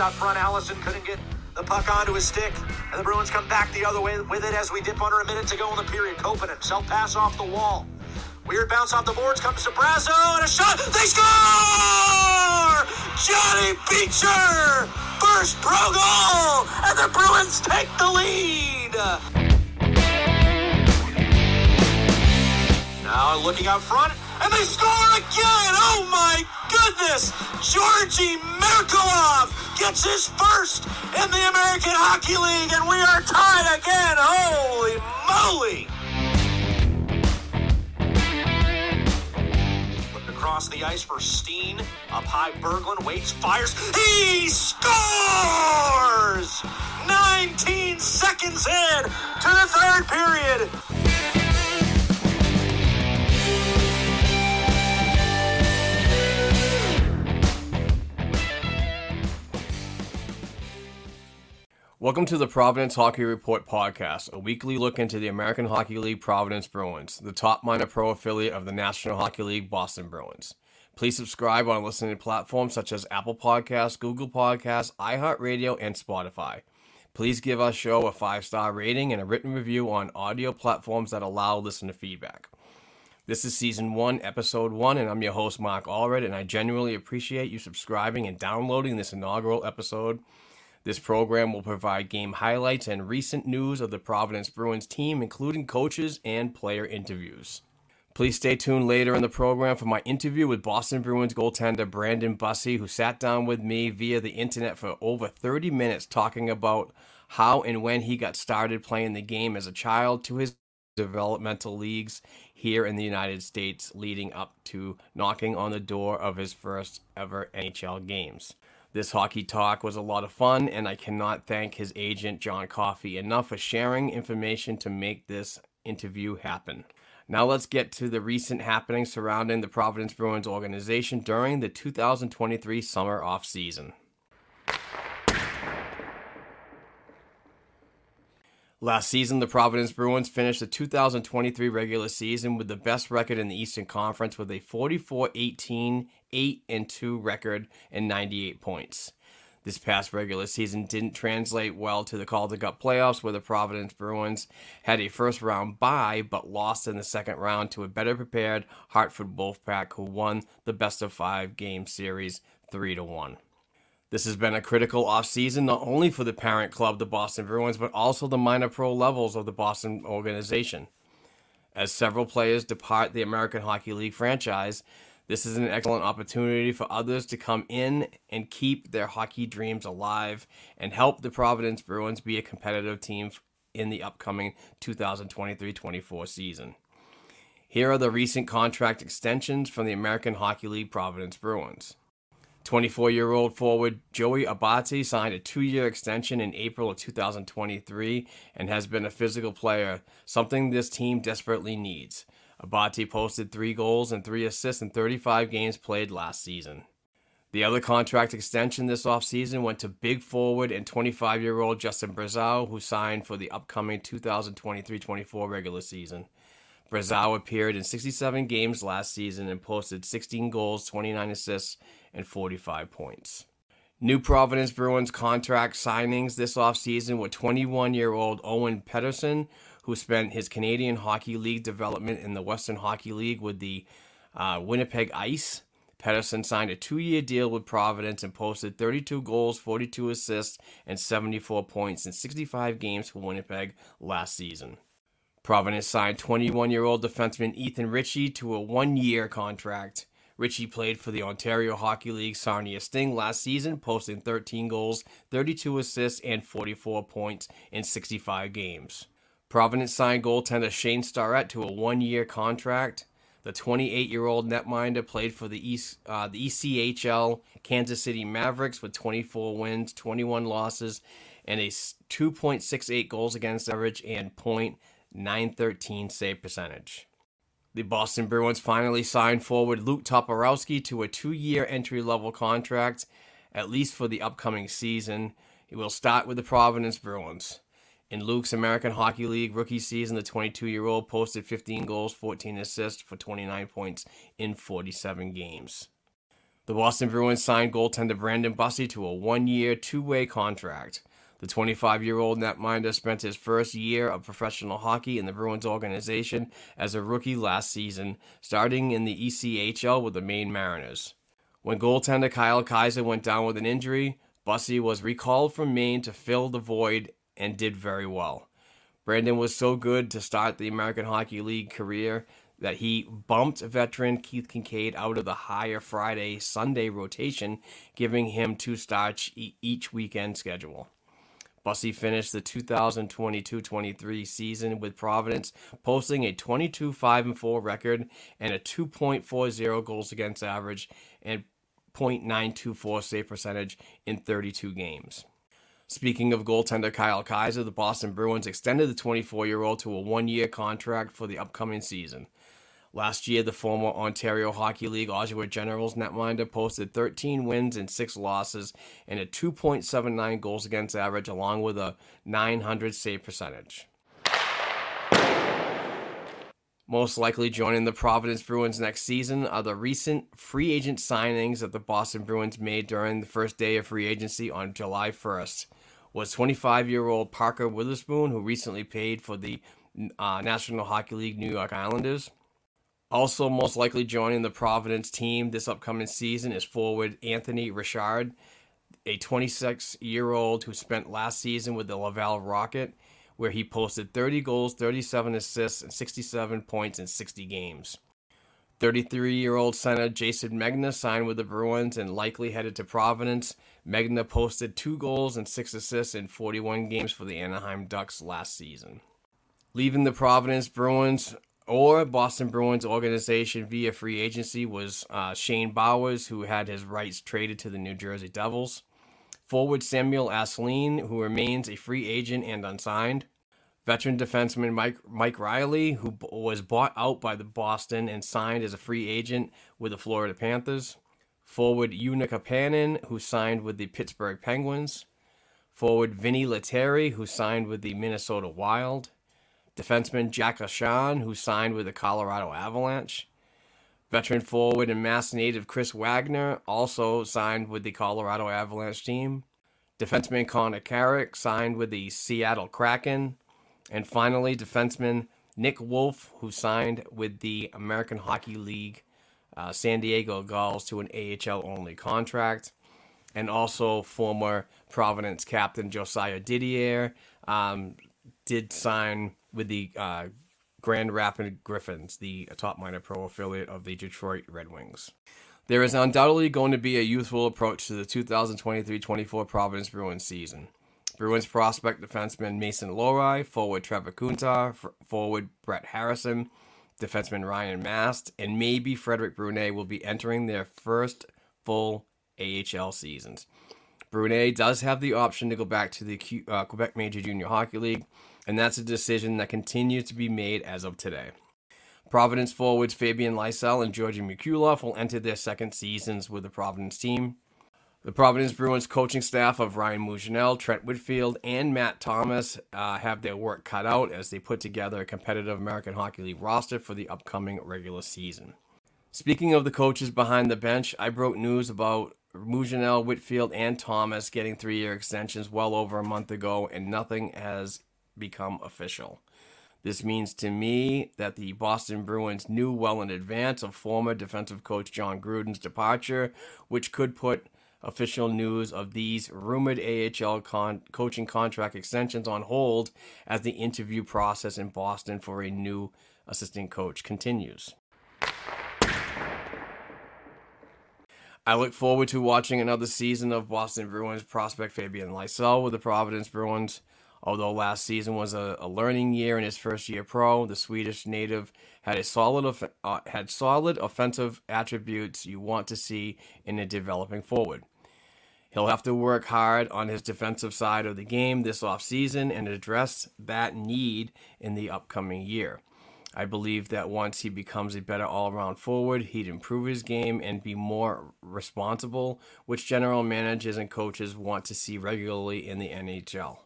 out front. Allison couldn't get the puck onto his stick, and the Bruins come back the other way with it as we dip under a minute to go in the period. Koppanen, self pass off the wall. Weird bounce off the boards comes to Brazeau and a shot. They score! Johnny Beecher! First pro goal! And the Bruins take the lead! Now looking out front, and they score again! Oh my goodness! Georgi Merkulov gets his first in the American Hockey League, and we are tied again! Holy moly! Across the ice for Steen. Up high, Berglund waits, fires. He scores! 19 seconds in to the third period. Welcome to the Providence Hockey Report podcast, a weekly look into the American Hockey League Providence Bruins, the top minor pro affiliate of the National Hockey League Boston Bruins. Please subscribe on listening platforms such as Apple Podcasts, Google Podcasts, iHeartRadio, and Spotify. Please give our show a five star rating and a written review on audio platforms that allow listener feedback. This is season one, episode one, and I'm your host, Mark Allred, and I genuinely appreciate you subscribing and downloading this inaugural episode. This program will provide game highlights and recent news of the Providence Bruins team, including coaches and player interviews. Please stay tuned later in the program for my interview with Boston Bruins goaltender Brandon Bussi, who sat down with me via the internet for over 30 minutes talking about how and when he got started playing the game as a child to his developmental leagues here in the United States, leading up to knocking on the door of his first ever NHL games. This hockey talk was a lot of fun, and I cannot thank his agent, John Coffey, enough for sharing information to make this interview happen. Now let's get to the recent happenings surrounding the Providence Bruins organization during the 2023 summer off season. Last season, the Providence Bruins finished the 2023 regular season with the best record in the Eastern Conference with a 44 18 8 and 2 record and 98 points. This past regular season didn't translate well to the Calder Cup playoffs, where the Providence Bruins had a first round bye but lost in the second round to a better prepared Hartford Wolfpack, who won the best of five game series 3 to 1. This has been a critical offseason not only for the parent club, the Boston Bruins, but also the minor pro levels of the Boston organization. As several players depart the American Hockey League franchise, this is an excellent opportunity for others to come in and keep their hockey dreams alive and help the Providence Bruins be a competitive team in the upcoming 2023 24 season. Here are the recent contract extensions from the American Hockey League Providence Bruins. 24 year old forward Joey Abate signed a two year extension in April of 2023 and has been a physical player, something this team desperately needs. Abate posted three goals and three assists in 35 games played last season. The other contract extension this offseason went to big forward and 25 year old Justin Brazeau, who signed for the upcoming 2023 24 regular season. Brazeau appeared in 67 games last season and posted 16 goals, 29 assists, and 45 points. New Providence Bruins contract signings this offseason were 21 year old Owen Pederson, who spent his Canadian Hockey League development in the Western Hockey League with the uh, Winnipeg Ice. Pederson signed a two year deal with Providence and posted 32 goals, 42 assists, and 74 points in 65 games for Winnipeg last season. Providence signed 21 year old defenseman Ethan Ritchie to a one year contract. Ritchie played for the Ontario Hockey League Sarnia Sting last season, posting 13 goals, 32 assists, and 44 points in 65 games. Providence signed goaltender Shane Starrett to a one year contract. The 28 year old netminder played for the, East, uh, the ECHL Kansas City Mavericks with 24 wins, 21 losses, and a 2.68 goals against average and point .913 save percentage. The Boston Bruins finally signed forward Luke Toporowski to a two year entry level contract, at least for the upcoming season. He will start with the Providence Bruins. In Luke's American Hockey League rookie season, the 22 year old posted 15 goals, 14 assists for 29 points in 47 games. The Boston Bruins signed goaltender Brandon Bussi to a one year, two way contract. The 25 year old netminder spent his first year of professional hockey in the Bruins organization as a rookie last season, starting in the ECHL with the Maine Mariners. When goaltender Kyle Keyser went down with an injury, Bussi was recalled from Maine to fill the void and did very well. Brandon was so good to start the American Hockey League career that he bumped veteran Keith Kinkaid out of the higher Friday Sunday rotation, giving him two starts each weekend schedule. Bussi finished the 2022-23 season with Providence, posting a 22-5-4 record and a 2.40 goals against average and .924 save percentage in 32 games. Speaking of goaltender Kyle Keyser, the Boston Bruins extended the 24 year old to a one year contract for the upcoming season. Last year, the former Ontario Hockey League Oshawa Generals netminder posted 13 wins and 6 losses and a 2.79 goals against average, along with a 900 save percentage. Most likely joining the Providence Bruins next season are the recent free agent signings that the Boston Bruins made during the first day of free agency on July 1st. Was 25 year old Parker Wotherspoon, who recently paid for the uh, National Hockey League New York Islanders. Also, most likely joining the Providence team this upcoming season is forward Anthony Richard, a 26 year old who spent last season with the Laval Rocket, where he posted 30 goals, 37 assists, and 67 points in 60 games. 33 year old center Jayson Megna signed with the Bruins and likely headed to Providence. Megna posted two goals and six assists in 41 games for the Anaheim Ducks last season. Leaving the Providence Bruins, or Boston Bruins organization via free agency was uh, Shane Bowers, who had his rights traded to the New Jersey Devils. Forward Samuel Asselin, who remains a free agent and unsigned. Veteran defenseman Mike Mike Reilly, who was bought out by the Boston and signed as a free agent with the Florida Panthers. Forward Jukka Koppanen, who signed with the Pittsburgh Penguins. Forward Vinni Lettieri, who signed with the Minnesota Wild defenseman Jack Ahcan, who signed with the Colorado Avalanche. Veteran forward and Mass native Chris Wagner also signed with the Colorado Avalanche team. Defenseman Connor Carrick signed with the Seattle Kraken. And finally, defenseman Nick Wolff, who signed with the American Hockey League uh, San Diego Gulls to an AHL only contract. And also former Providence captain Josiah Didier um, did sign with the uh, Grand Rapids Griffins, the top minor pro affiliate of the Detroit Red Wings. There is undoubtedly going to be a youthful approach to the 2023-24 Providence Bruins season. Bruins prospect defenseman Mason Lohrei, forward Trevor Kuntar, forward Brett Harrison, defenseman Ryan Mast, and maybe Frederic Brunet will be entering their first full AHL seasons. Brunet does have the option to go back to the uh, Quebec Major Junior Hockey League, and that's a decision that continues to be made as of today. Providence forwards Fabian Lysell and Georgi Merkulov will enter their second seasons with the Providence team. The Providence Bruins coaching staff of Ryan Mougenel, Trent Whitfield, and Matt Thomas uh, have their work cut out as they put together a competitive American Hockey League roster for the upcoming regular season. Speaking of the coaches behind the bench, I broke news about Mougenel, Whitfield, and Thomas getting three year extensions well over a month ago, and nothing has become official. This means to me that the Boston Bruins knew well in advance of former defensive coach John Gruden's departure, which could put official news of these rumored AHL con- coaching contract extensions on hold as the interview process in Boston for a new assistant coach continues. I look forward to watching another season of Boston Bruins prospect Fabian Lysell with the Providence Bruins. Although last season was a, a, learning year in his first year pro, the Swedish native had a solid uh, had solid offensive attributes you want to see in a developing forward. He'll have to work hard on his defensive side of the game this offseason and address that need in the upcoming year. I believe that once he becomes a better all around forward, he'd improve his game and be more responsible, which general managers and coaches want to see regularly in the NHL.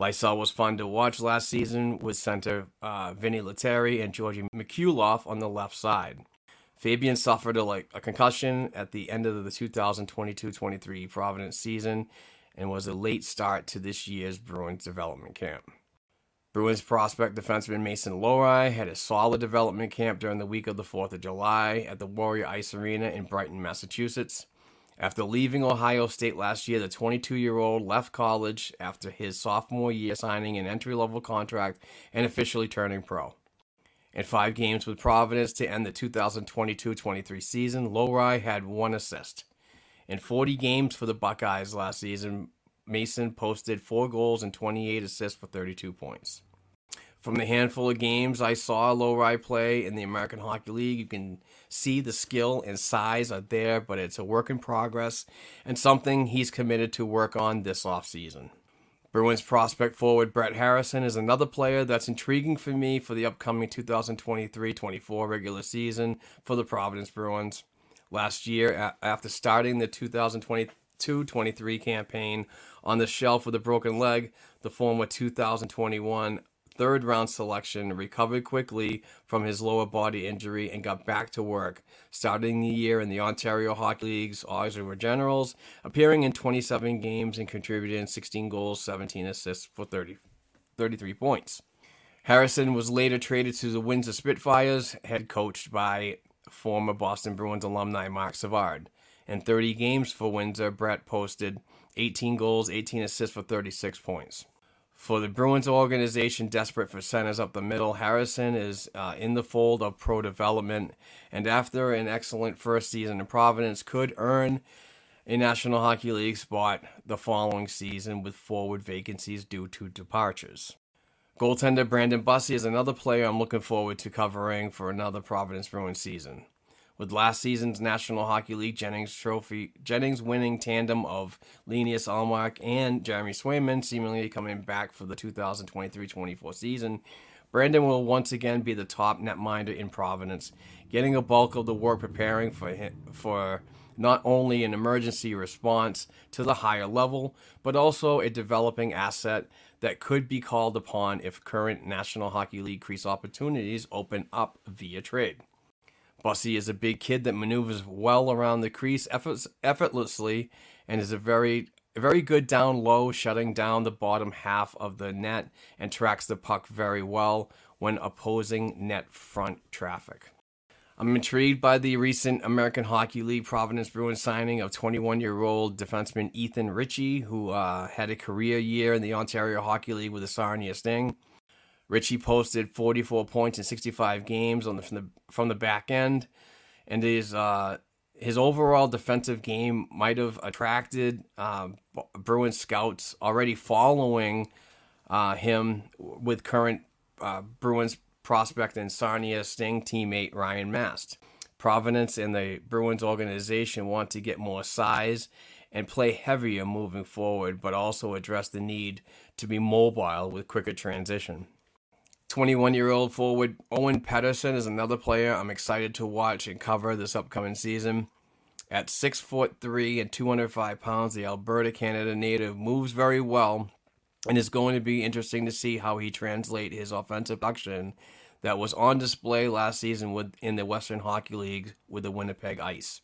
Lysell was fun to watch last season with center uh, Vinni Lettieri and Georgi Merkulov on the left side. Fabian suffered a, like a concussion at the end of the 2022-23 Providence season and was a late start to this year's Bruins development camp. Bruins prospect defenseman Mason Lohrei had a solid development camp during the week of the 4th of July at the Warrior Ice Arena in Brighton, Massachusetts. After leaving Ohio State last year, the 22 year old left college after his sophomore year, signing an entry level contract and officially turning pro. In five games with Providence to end the 2022 23 season, Lohrei had one assist. In 40 games for the Buckeyes last season, Mason posted four goals and 28 assists for 32 points. From the handful of games I saw Lohrei play in the American Hockey League, you can see the skill and size are there, but it's a work in progress and something he's committed to work on this offseason. Bruins prospect forward Brett Harrison is another player that's intriguing for me for the upcoming 2023 24 regular season for the Providence Bruins. Last year, after starting the 2022 23 campaign on the shelf with a broken leg, the former 2021 third round selection recovered quickly from his lower body injury and got back to work, starting the year in the Ontario Hockey League's Oshawa Generals, appearing in 27 games and contributing 16 goals, 17 assists for 30, 33 points. Harrison was later traded to the Windsor Spitfires, head coached by former Boston Bruins alumni Marc Savard. In 30 games for Windsor, Brett posted 18 goals, 18 assists for 36 points. For the Bruins organization desperate for centers up the middle, Harrison is uh, in the fold of pro development, and after an excellent first season in Providence, could earn a National Hockey League spot the following season with forward vacancies due to departures. Goaltender Brandon Bussi is another player I'm looking forward to covering for another Providence Bruins season with last season's National Hockey League Jennings Trophy Jennings winning tandem of Linus Ullmark and Jeremy Swayman seemingly coming back for the 2023-24 season. Brandon will once again be the top netminder in Providence, getting a bulk of the work preparing for him, for not only an emergency response to the higher level, but also a developing asset that could be called upon if current National Hockey League crease opportunities open up via trade. Bussi is a big kid that maneuvers well around the crease effortlessly and is a very very good down low, shutting down the bottom half of the net and tracks the puck very well when opposing net front traffic. I'm intrigued by the recent American Hockey League Providence Bruins signing of 21 year old defenseman Ethan Ritchie, who uh, had a career year in the Ontario Hockey League with the Sarnia Sting. Ritchie posted 44 points in 65 games on the from the from the back end, and his uh, his overall defensive game might have attracted uh, Bruins scouts already following uh, him with current uh, Bruins prospect and Sarnia Sting teammate Ryan Mast. Providence and the Bruins organization want to get more size and play heavier moving forward, but also address the need to be mobile with quicker transition. 21 year old forward Owen Pederson is another player I'm excited to watch and cover this upcoming season. At six foot three and 205 pounds, the Alberta, Canada native moves very well, and it's going to be interesting to see how he translate his offensive production that was on display last season with in the Western Hockey League with the Winnipeg Ice.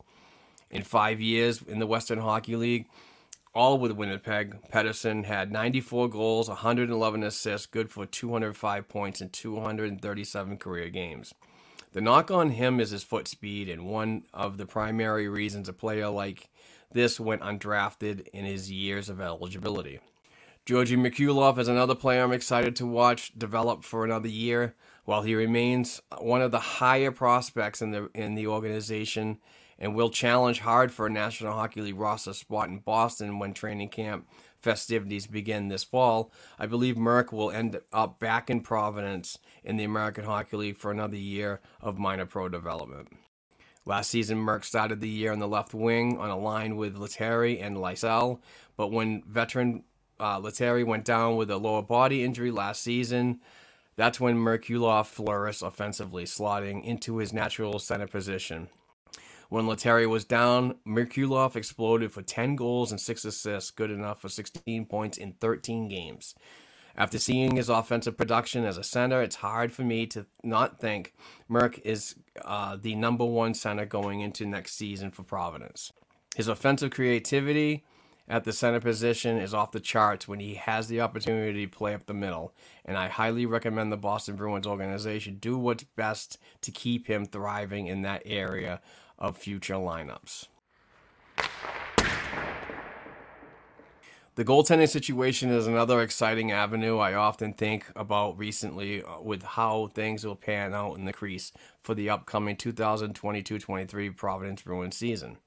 In five years in the Western Hockey League, all with Winnipeg. Pederson had 94 goals, 111 assists, good for 205 points in 237 career games. The knock on him is his foot speed, and one of the primary reasons a player like this went undrafted in his years of eligibility. Georgi Merkulov is another player I'm excited to watch develop for another year. While he remains one of the higher prospects in the in the organization, and will challenge hard for a National Hockey League roster spot in Boston when training camp festivities begin this fall. I believe Merck will end up back in Providence in the American Hockey League for another year of minor pro development. Last season, Merck started the year on the left wing on a line with Lettieri and Lysell, but when veteran uh, Lettieri went down with a lower body injury last season, that's when Merkulov flourished offensively, slotting into his natural center position. When Lettieri was down, Merkulov exploded for 10 goals and 6 assists, good enough for 16 points in 13 games. After seeing his offensive production as a center, it's hard for me to not think Merck is uh, the number one center going into next season for Providence. His offensive creativity at the center position is off the charts when he has the opportunity to play up the middle, and I highly recommend the Boston Bruins organization do what's best to keep him thriving in that area of future lineups. The goaltending situation is another exciting avenue I often think about recently uh, with how things will pan out in the crease for the upcoming 2022 23 Providence Bruins season.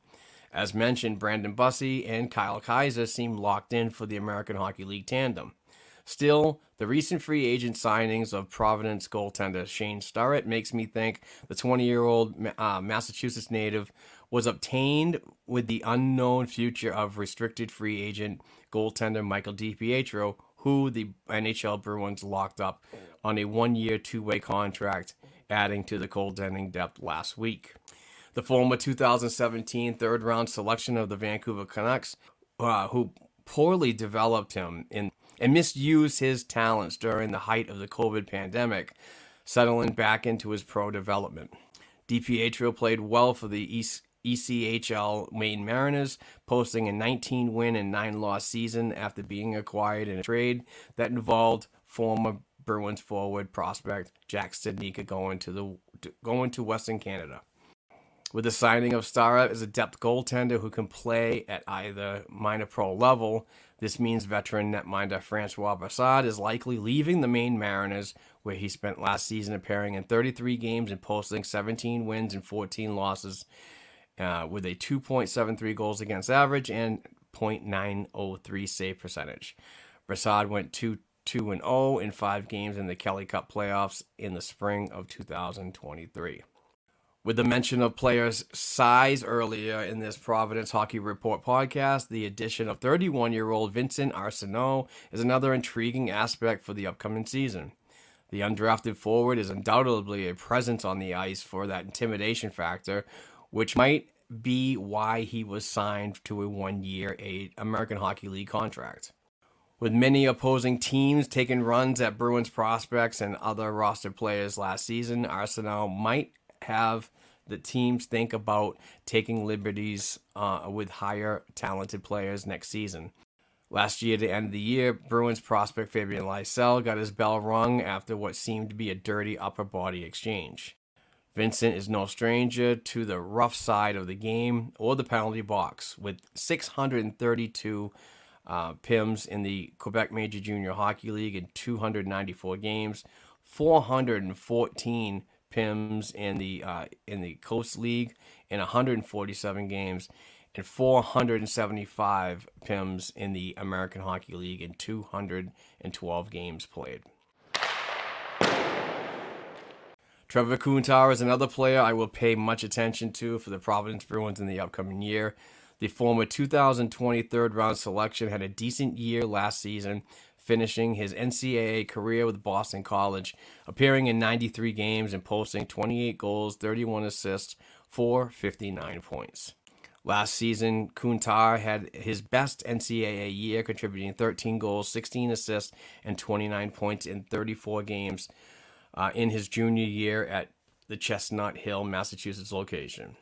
As mentioned, Brandon Bussi and Kyle Keyser seem locked in for the American Hockey League tandem. Still, the recent free agent signings of Providence goaltender Shane Starrett makes me think the 20 year old uh, Massachusetts native was obtained with the unknown future of restricted free agent goaltender Michael DiPietro, who the NHL Bruins locked up on a one year, two way contract, adding to the goaltending depth last week. The former 2017 third round selection of the Vancouver Canucks, uh, who poorly developed him in and misused his talents during the height of the COVID pandemic, settling back into his pro development. DiPietro played well for the ECHL Maine Mariners, posting a 19 win and 9 loss season after being acquired in a trade that involved former Bruins forward prospect Jack Studnicka going to the going to Western Canada. With the signing of Stara as a depth goaltender who can play at either minor pro level, this means veteran netminder Francois Brassard is likely leaving the Maine Mariners, where he spent last season appearing in 33 games and posting 17 wins and 14 losses, uh, with a 2.73 goals against average and 0.903 save percentage. Brassard went 2 2 0 in five games in the Kelly Cup playoffs in the spring of 2023. With the mention of players' size earlier in this Providence Hockey Report podcast, the addition of 31 year old Vincent Arsenault is another intriguing aspect for the upcoming season. The undrafted forward is undoubtedly a presence on the ice for that intimidation factor, which might be why he was signed to a one year American Hockey League contract. With many opposing teams taking runs at Bruins prospects and other roster players last season, Arsenault might have the teams think about taking liberties uh, with higher talented players next season. Last year, at the end of the year, Bruins prospect Fabian Lysell got his bell rung after what seemed to be a dirty upper body exchange. Vincent is no stranger to the rough side of the game or the penalty box, with 632 uh, PIMs in the Quebec Major Junior Hockey League in 294 games, 414 PIMS in the uh, in the Coast League in 147 games, and 475 PIMS in the American Hockey League in 212 games played. Trevor Kuntar is another player I will pay much attention to for the Providence Bruins in the upcoming year. The former 2020 third round selection had a decent year last season, finishing his NCAA career with Boston College, appearing in 93 games and posting 28 goals, 31 assists for 59 points. Last season, Kuntar had his best NCAA year, contributing 13 goals, 16 assists, and 29 points in 34 games uh, in his junior year at the Chestnut Hill, Massachusetts location.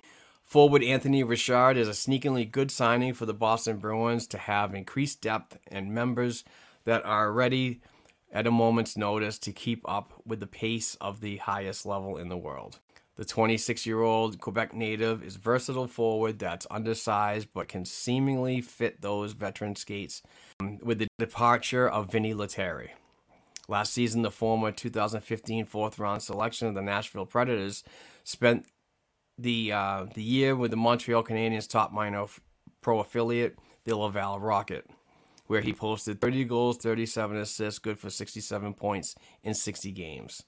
Forward Anthony Richard is a sneakingly good signing for the Boston Bruins to have increased depth and members that are ready at a moment's notice to keep up with the pace of the highest level in the world. The 26 year old Quebec native is versatile forward that's undersized but can seemingly fit those veteran skates um, with the departure of Vinni Lettieri. Last season, the former 2015 fourth round selection of the Nashville Predators spent the uh, the year with the Montreal Canadiens top minor pro affiliate, the Laval Rocket where he posted 30 goals, 37 assists, good for 67 points in 60 games.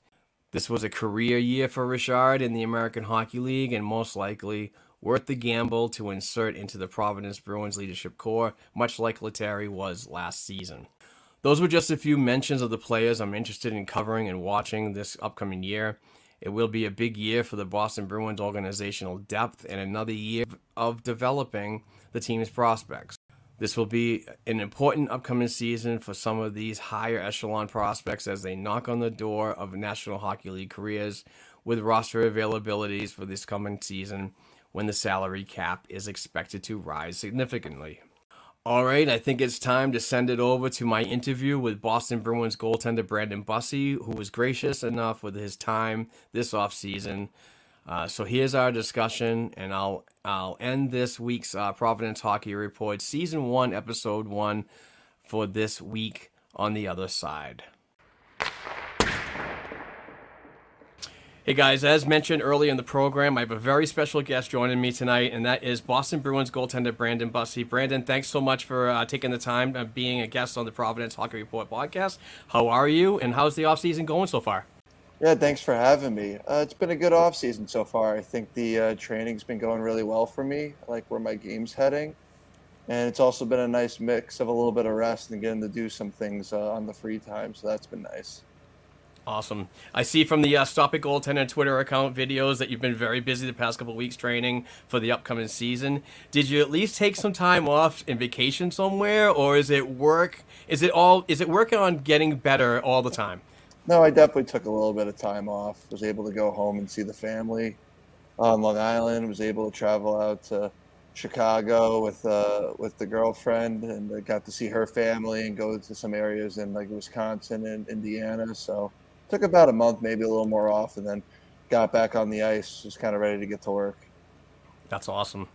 This was a career year for Richard in the American Hockey League and most likely worth the gamble to insert into the Providence Bruins leadership core, much like Lettieri was last season. Those were just a few mentions of the players I'm interested in covering and watching this upcoming year. It will be a big year for the Boston Bruins organizational depth and another year of developing the team's prospects. This will be an important upcoming season for some of these higher echelon prospects as they knock on the door of National Hockey League careers with roster availabilities for this coming season when the salary cap is expected to rise significantly. All right, I think it's time to send it over to my interview with Boston Bruins goaltender Brandon Bussi, who was gracious enough with his time this offseason uh, so here's our discussion, and I'll I'll end this week's uh, Providence Hockey Report, Season One, Episode One, for this week on the other side. Hey guys, as mentioned earlier in the program, I have a very special guest joining me tonight, and that is Boston Bruins goaltender Brandon Bussi. Brandon, thanks so much for uh, taking the time of being a guest on the Providence Hockey Report podcast. How are you, and how's the offseason going so far? Yeah, thanks for having me. Uh, it's been a good off season so far. I think the uh, training's been going really well for me. I like where my game's heading, and it's also been a nice mix of a little bit of rest and getting to do some things uh, on the free time. So that's been nice. Awesome. I see from the uh, Stop It Goaltender Twitter account videos that you've been very busy the past couple weeks training for the upcoming season. Did you at least take some time off and vacation somewhere, or is it work? Is it all? Is it working on getting better all the time? No, I definitely took a little bit of time off. Was able to go home and see the family on Long Island. Was able to travel out to Chicago with uh, with the girlfriend, and I got to see her family and go to some areas in like Wisconsin and Indiana. So took about a month, maybe a little more off, and then got back on the ice, just kind of ready to get to work. That's awesome.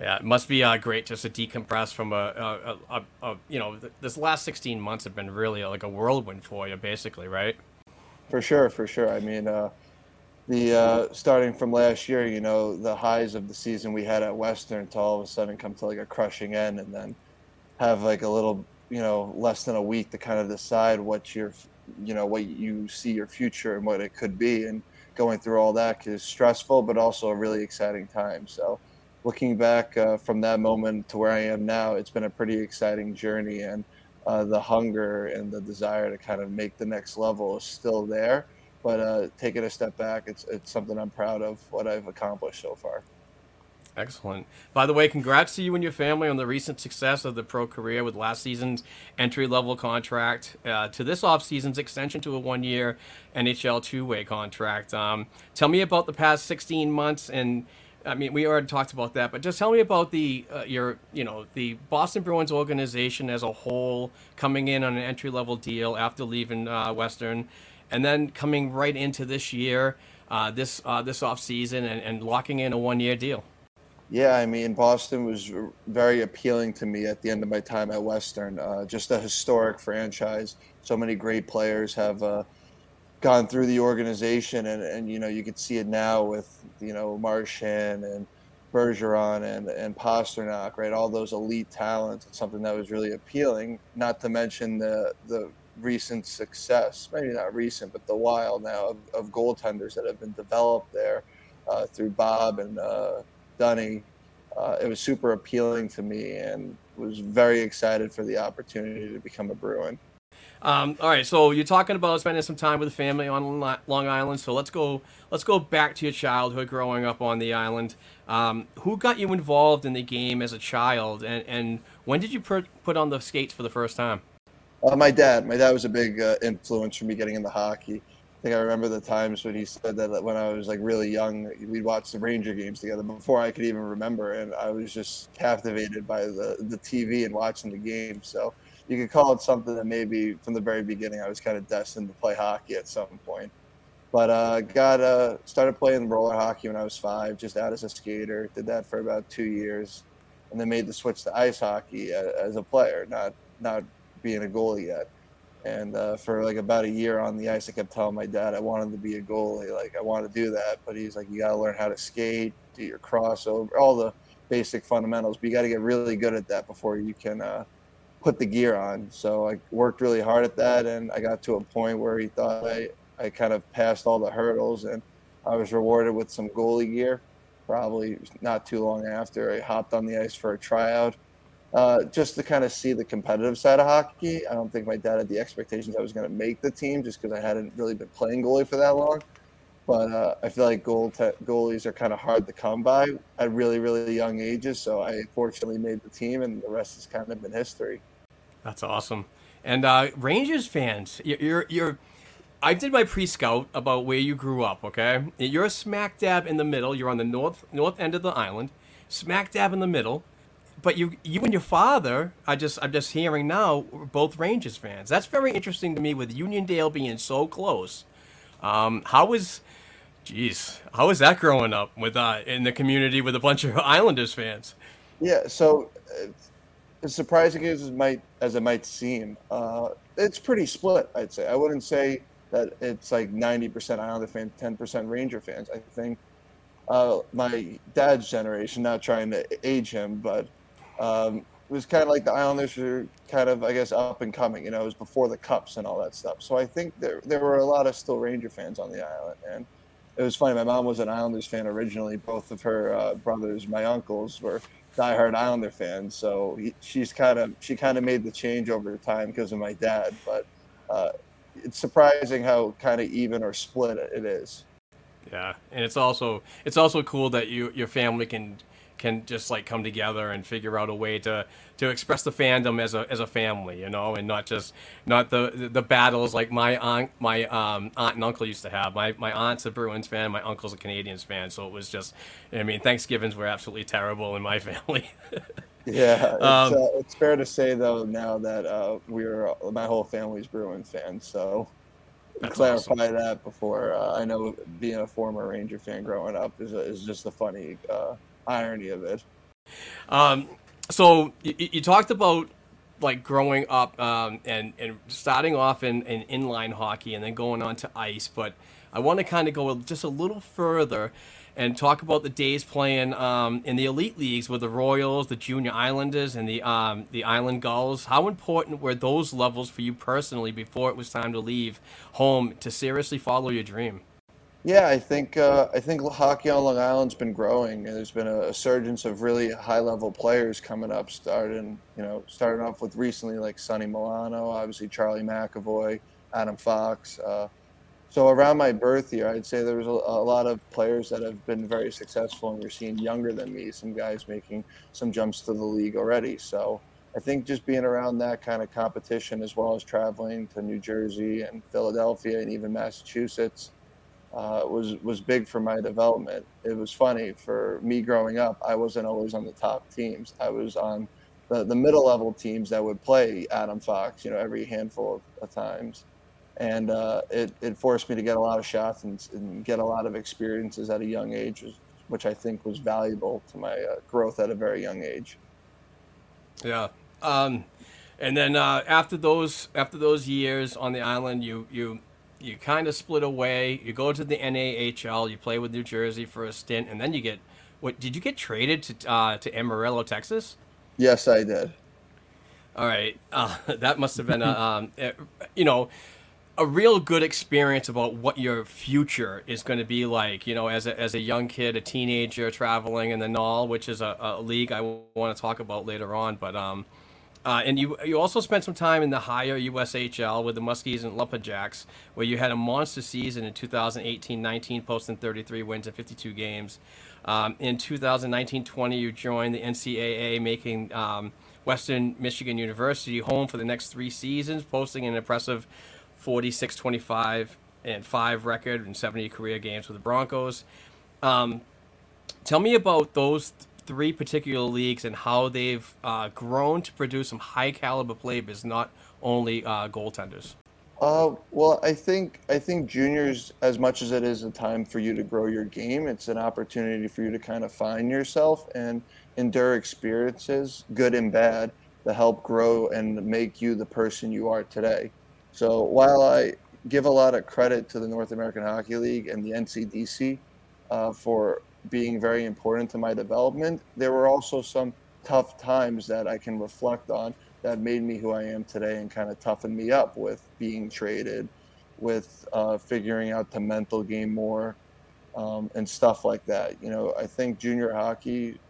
Yeah, it must be uh, great just to decompress from a, a, a, a, you know, this last 16 months have been really like a whirlwind for you, basically, right? For sure, for sure. I mean, uh, the uh, starting from last year, you know, the highs of the season we had at Western to all of a sudden come to like a crushing end, and then have like a little, you know, less than a week to kind of decide what your, you know, what you see your future and what it could be, and going through all that is stressful, but also a really exciting time. So looking back uh, from that moment to where I am now, it's been a pretty exciting journey, and uh, the hunger and the desire to kind of make the next level is still there. But uh, taking a step back, it's it's something I'm proud of what I've accomplished so far. Excellent. By the way, congrats to you and your family on the recent success of the pro career with last season's entry level contract uh, to this off season's extension to a one year NHL two way contract. Um, tell me about the past 16 months and I mean, we already talked about that, but just tell me about the uh, your you know the Boston Bruins organization as a whole coming in on an entry level deal after leaving uh, Western, and then coming right into this year, uh, this uh, this off season, and, and locking in a one year deal. Yeah, I mean, Boston was very appealing to me at the end of my time at Western. Uh, just a historic franchise. So many great players have uh, gone through the organization, and, and you know you could see it now with you know Marchand and Bergeron and and Pastrnak, right? All those elite talents. Something that was really appealing. Not to mention the the recent success, maybe not recent, but the while now of, of goaltenders that have been developed there uh, through Bob and uh, Dunny. Uh, it was super appealing to me, and was very excited for the opportunity to become a Bruin. Um, all right, so you're talking about spending some time with the family on Long Island. So let's go. Let's go back to your childhood, growing up on the island. Um, who got you involved in the game as a child, and, and when did you put put on the skates for the first time? Uh, my dad. My dad was a big uh, influence for me getting into hockey. I think I remember the times when he said that when I was like really young, we'd watch the Ranger games together before I could even remember, and I was just captivated by the the TV and watching the game. So you could call it something that maybe from the very beginning I was kind of destined to play hockey at some point. But uh, got uh, started playing roller hockey when I was five, just out as a skater. Did that for about two years, and then made the switch to ice hockey as a player, not not being a goalie yet. And uh, for like about a year on the ice, I kept telling my dad I wanted to be a goalie. Like I want to do that, but he's like, you got to learn how to skate, do your crossover, all the basic fundamentals. But you got to get really good at that before you can uh, put the gear on. So I worked really hard at that, and I got to a point where he thought I, I kind of passed all the hurdles, and I was rewarded with some goalie gear. Probably not too long after, I hopped on the ice for a tryout, uh, just to kind of see the competitive side of hockey. I don't think my dad had the expectations I was going to make the team, just because I hadn't really been playing goalie for that long. but uh, I feel like goal te- goalies are kind of hard to come by at really, really young ages. So I fortunately made the team, and the rest has kind of been history. That's awesome. And uh, Rangers fans, you're you're. I did my pre-scout about where you grew up. Okay, you're smack dab in the middle. You're on the north north end of the island, smack dab in the middle. But you you and your father, I just I'm just hearing now, both Rangers fans. That's very interesting to me with Uniondale being so close. Um, how was Jeez, how was that growing up with uh, in the community with a bunch of Islanders fans? Yeah, so uh, as surprising as it might as it might seem, uh, it's pretty split. I'd say I wouldn't say that it's like ninety percent Islander fans, ten percent Ranger fans. I think uh, my dad's generation, not trying to age him, but um, it was kind of like the Islanders were kind of, I guess, up and coming. You know, it was before the Cups and all that stuff. So I think there there were a lot of still Ranger fans on the island, and it was funny. My mom was an Islanders fan originally. Both of her uh, brothers, my uncles, were diehard Islander fans. So he, she's kind of she kind of made the change over time because of my dad. But uh, it's surprising how kind of even or split it is. Yeah, and it's also it's also cool that you your family can can just like come together and figure out a way to to express the fandom as a as a family, you know, and not just not the the battles like my aunt my um, aunt and uncle used to have. My my aunt's a Bruins fan, my uncle's a Canadiens fan, so it was just I mean Thanksgivings were absolutely terrible in my family. yeah, it's, um, uh, it's, fair to say though now that uh, we're my whole family's Bruins fans, so. clarify awesome. that before uh, I know being a former Ranger fan growing up is, a, is just a funny uh, irony of it. Um, so you, you, talked about like growing up um, and and starting off in, in inline hockey and then going on to ice, but I want to kind of go just a little further and talk about the days playing um, in the elite leagues with the Royals, the Junior Islanders, and the um, the Island Gulls. How important were those levels for you personally before it was time to leave home to seriously follow your dream? Yeah, I think uh, I think hockey on Long Island's been growing. There's been a, a surgence of really high level players coming up. Starting, you know, starting off with recently like Sonny Milano, obviously Charlie McAvoy, Adam Fox. Uh, so around my birth year, I'd say there was a, a, lot of players that have been very successful, and we're seeing younger than me, some guys making some jumps to the league already. So I think just being around that kind of competition, as well as traveling to New Jersey and Philadelphia and even Massachusetts uh, was was big for my development. It was funny for me growing up. I wasn't always on the top teams. I was on the, the middle level teams that would play Adam Fox, you know, every handful of, times, and uh, it it forced me to get a lot of shots and, and, get a lot of experiences at a young age, which I think was valuable to my uh, growth at a very young age. Yeah. Um, and then uh, after those after those years on the island, you you you kind of split away. You go to the NAHL. You play with New Jersey for a stint, and then you get what? Did you get traded to uh, to Amarillo, Texas? Yes, I did. All right, uh, that must have been a um, you know a real good experience about what your future is going to be like. You know, as a as a young kid, a teenager traveling in the NAHL, which is a, a league I want to talk about later on, but um uh, and you you also spent some time in the higher USHL with the Muskies and Lumberjacks, where you had a monster season in 2018-19, posting 33 wins in 52 games. Um, in 2019-20, you joined the NCAA, making um, Western Michigan University home for the next three seasons, posting an impressive 46-25 and five record and 70 career games with the Broncos. Um, tell me about those three particular leagues and how they've uh, grown to produce some high caliber players, not only uh, goaltenders? Uh, well, I think I think juniors, as much as it is a time for you to grow your game, it's an opportunity for you to kind of find yourself and endure experiences, good and bad, to help grow and make you the person you are today. So while I give a lot of credit to the North American Hockey League and the NCDC uh, for being very important to my development, there were also some tough times that I can reflect on that made me who I am today and kind of toughened me up with being traded, with uh, figuring out the mental game more, um, and stuff like that. You know, I think junior hockey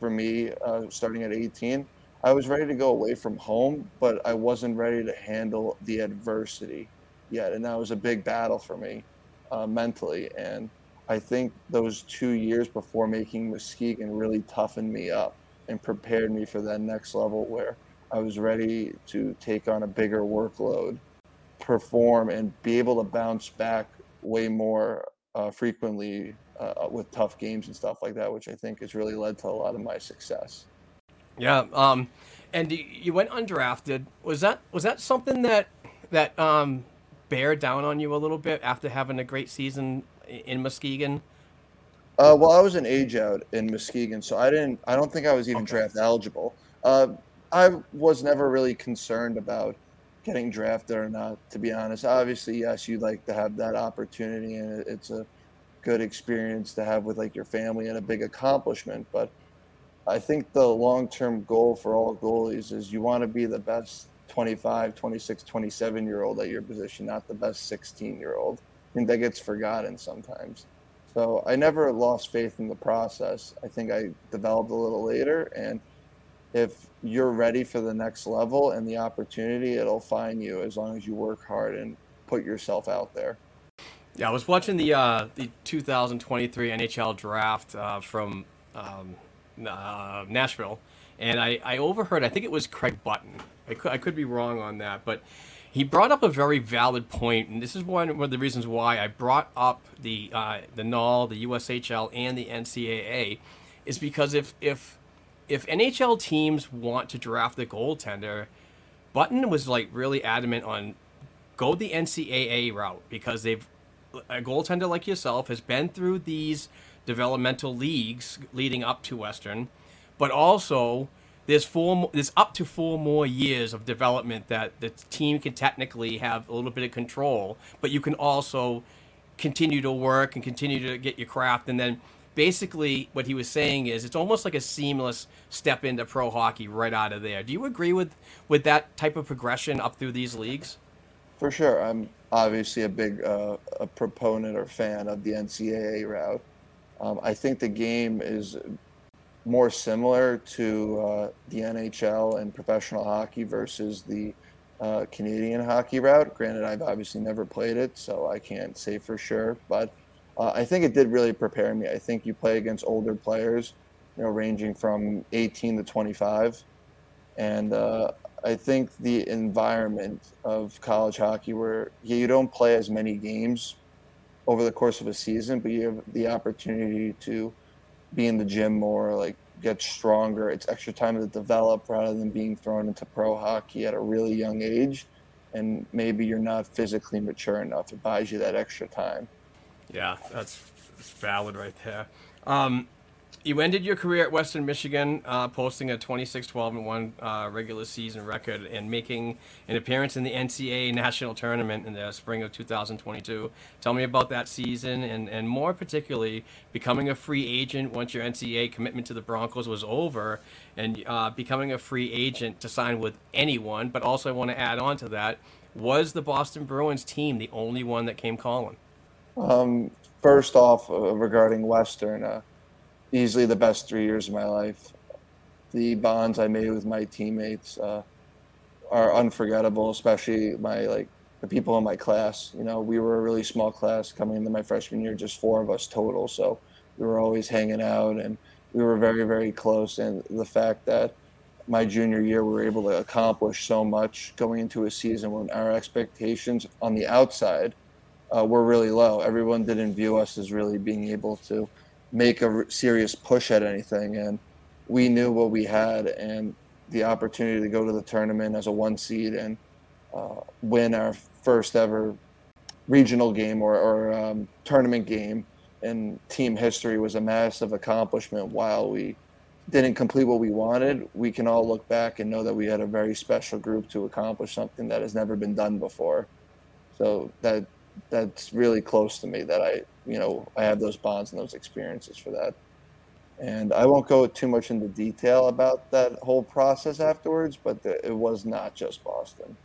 for me, uh, starting at 18, I was ready to go away from home, but I wasn't ready to handle the adversity yet. And that was a big battle for me. uh, mentally. And I think those two years before making Muskegon really toughened me up and prepared me for that next level where I was ready to take on a bigger workload, perform, and be able to bounce back way more uh, frequently uh, with tough games and stuff like that, which I think has really led to a lot of my success. Yeah, um, and you went undrafted. Was that was that something that that um, bear down on you a little bit after having a great season in Muskegon? Uh, well, I was an age out in Muskegon, so I didn't. I don't think I was even okay. draft eligible. Uh, I was never really concerned about getting drafted or not. To be honest, obviously, yes, you'd like to have that opportunity, and it's a good experience to have with like your family and a big accomplishment. But I think the long-term goal for all goalies is you want to be the best 25, 26, 27 year old at your position, not the best 16 year old. I think that gets forgotten sometimes. So I never lost faith in the process. I think I developed a little later. And if you're ready for the next level and the opportunity, it'll find you as long as you work hard and put yourself out there. Yeah, I was watching the uh, the 2023 NHL draft uh, from um, uh, Nashville, and I, I overheard. I think it was Craig Button. I could, I could be wrong on that, but he brought up a very valid point, and this is one, of the reasons why I brought up the uh, the NAHL, the USHL, and the NCAA, is because if if if NHL teams want to draft a goaltender, Button was like really adamant on go the NCAA route because they've a goaltender like yourself has been through these developmental leagues leading up to Western, but also there's four there's up to four more years of development that the team can technically have a little bit of control, but you can also continue to work and continue to get your craft and then basically what he was saying is it's almost like a seamless step into pro hockey right out of there. Do you agree with with that type of progression up through these leagues? For sure, I'm obviously a big uh, a proponent or fan of the NCAA route. Um, I think the game is more similar to uh, the NHL and professional hockey versus the uh, Canadian hockey route. Granted, I've obviously never played it, so I can't say for sure. But uh, I think it did really prepare me. I think you play against older players, you know, ranging from 18 to 25, and uh, I think the environment of college hockey, where you don't play as many games over the course of a season, but you have the opportunity to be in the gym more, like get stronger. It's extra time to develop rather than being thrown into pro hockey at a really young age. And maybe you're not physically mature enough. It buys you that extra time. Yeah, that's, that's valid right there. Um, you ended your career at Western Michigan, uh, posting a 26-12 and one uh, regular season record and making an appearance in the NCAA national tournament in the spring of 2022. Tell me about that season and, and more particularly becoming a free agent once your NCAA commitment to the Broncos was over and uh, becoming a free agent to sign with anyone. But also, I want to add on to that: was the Boston Bruins team the only one that came calling? Um, first off, uh, regarding Western uh, easily the best three years of my life. The bonds I made with my teammates uh, are unforgettable, especially my like the people in my class. You know, we were a really small class coming into my freshman year, just four of us total. So we were always hanging out and we were very, very close. And the fact that my junior year we were able to accomplish so much going into a season when our expectations on the outside uh, were really low. Everyone didn't view us as really being able to make a serious push at anything. And we knew what we had and the opportunity to go to the tournament as a one seed and uh, win our first ever regional game or, or um, tournament game in team history was a massive accomplishment. While we didn't complete what we wanted, we can all look back and know that we had a very special group to accomplish something that has never been done before. So that that's really close to me that I, you know, I have those bonds and those experiences for that. And I won't go too much into detail about that whole process afterwards, but it was not just Boston.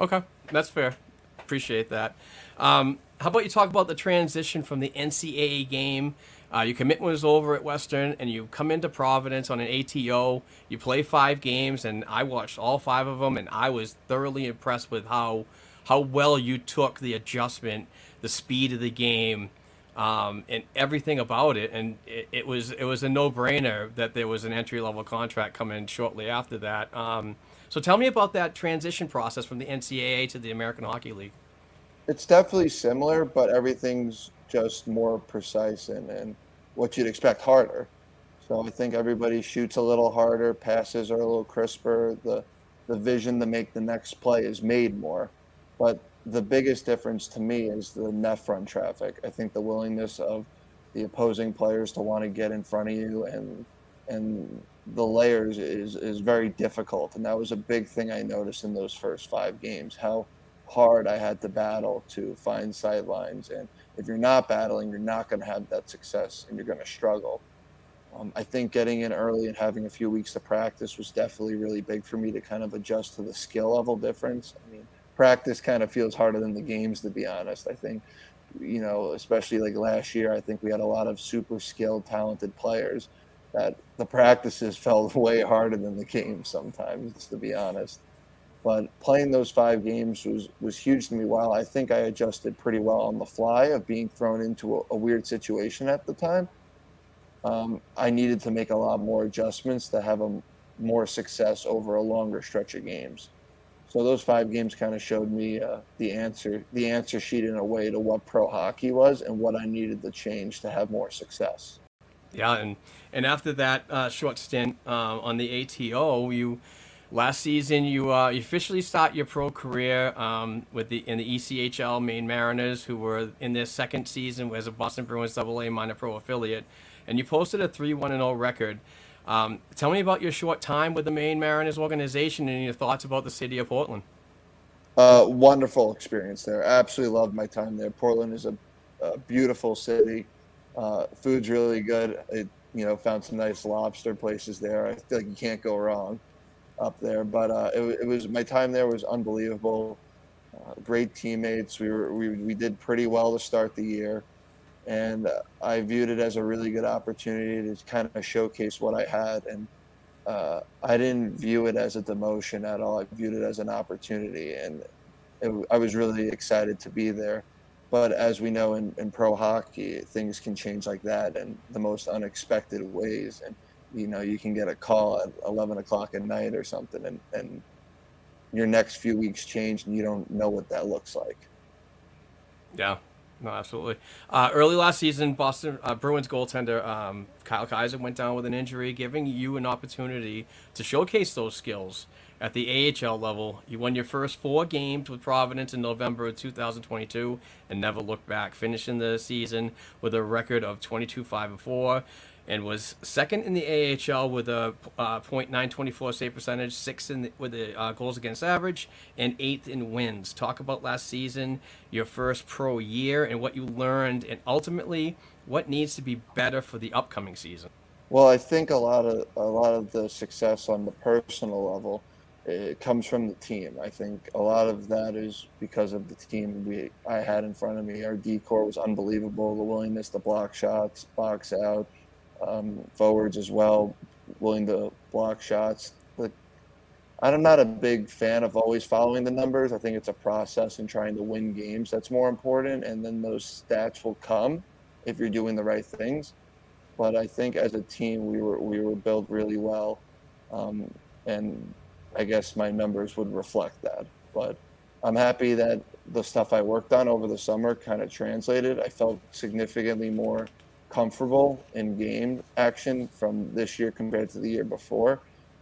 Okay, that's fair. Appreciate that. Um, how about you talk about the transition from the NCAA game? Uh, your commitment was over at Western, and you come into Providence on an ATO. You play five games, and I watched all five of them, and I was thoroughly impressed with how how well you took the adjustment the speed of the game, um, and everything about it. And it, it, was it was a no brainer that there was an entry level contract coming shortly after that. Um, so tell me about that transition process from the NCAA to the American Hockey League. It's definitely similar, but everything's just more precise and, and what you'd expect harder. So I think everybody shoots a little harder, passes are a little crisper. The the vision to make the next play is made more. But the biggest difference to me is the net front traffic. I think the willingness of the opposing players to want to get in front of you and and the layers is is very difficult. And that was a big thing I noticed in those first five games. How hard I had to battle to find sight lines. And if you're not battling, you're not going to have that success and you're going to struggle. Um, I think getting in early and having a few weeks to practice was definitely really big for me to kind of adjust to the skill level difference. Practice kind of feels harder than the games, to be honest. I think, you know, especially like last year, I think we had a lot of super skilled, talented players that the practices felt way harder than the games sometimes, to be honest. But playing those five games was, was huge to me. While I think I adjusted pretty well on the fly of being thrown into a, a weird situation at the time, um, I needed to make a lot more adjustments to have a more success over a longer stretch of games. So those five games kind of showed me uh, the answer, the answer sheet in a way to what pro hockey was and what I needed to change to have more success. Yeah, and and after that uh, short stint uh, on the ATO, you last season you uh, you officially start your pro career um, with the in the ECHL Maine Mariners, who were in their second season as a Boston Bruins AA minor pro affiliate, and you posted a three one and zero record. Um, tell me about your short time with the Maine Mariners organization and your thoughts about the city of Portland. Uh, wonderful experience there. Absolutely loved my time there. Portland is a, a beautiful city. Uh, food's really good. It, you know, found some nice lobster places there. I feel like you can't go wrong up there. But uh, it, it, was my time there was unbelievable. Uh, great teammates. We were we, we did pretty well to start the year and I viewed it as a really good opportunity to kind of showcase what I had. And uh, I didn't view it as a demotion at all. I viewed it as an opportunity, and it, I was really excited to be there. But as we know in, in pro hockey, things can change like that in the most unexpected ways. And you know, you can get a call at 11 o'clock at night or something, and, and your next few weeks change, and you don't know what that looks like. Yeah, no, absolutely. Uh, early last season, Boston uh, Bruins goaltender um, Kyle Keyser went down with an injury, giving you an opportunity to showcase those skills at the AHL level. You won your first four games with Providence in November of 2022 and never looked back, finishing the season with a record of 22 5 4 and was second in the AHL with a uh, .924 save percentage, sixth in the, with the uh, goals against average, and eighth in wins. Talk about last season, your first pro year, and what you learned, and ultimately what needs to be better for the upcoming season. Well, I think a lot of a lot of the success on the personal level it comes from the team. I think a lot of that is because of the team we I had in front of me. Our D corps was unbelievable. The willingness to block shots, box out um, forwards as well, willing to block shots. But I'm not a big fan of always following the numbers. I think it's a process and trying to win games that's more important, and then those stats will come if you're doing the right things. But I think as a team, we were we were built really well, um, and I guess my numbers would reflect that. But I'm happy that the stuff I worked on over the summer kind of translated. I felt significantly more comfortable in game action from this year compared to the year before.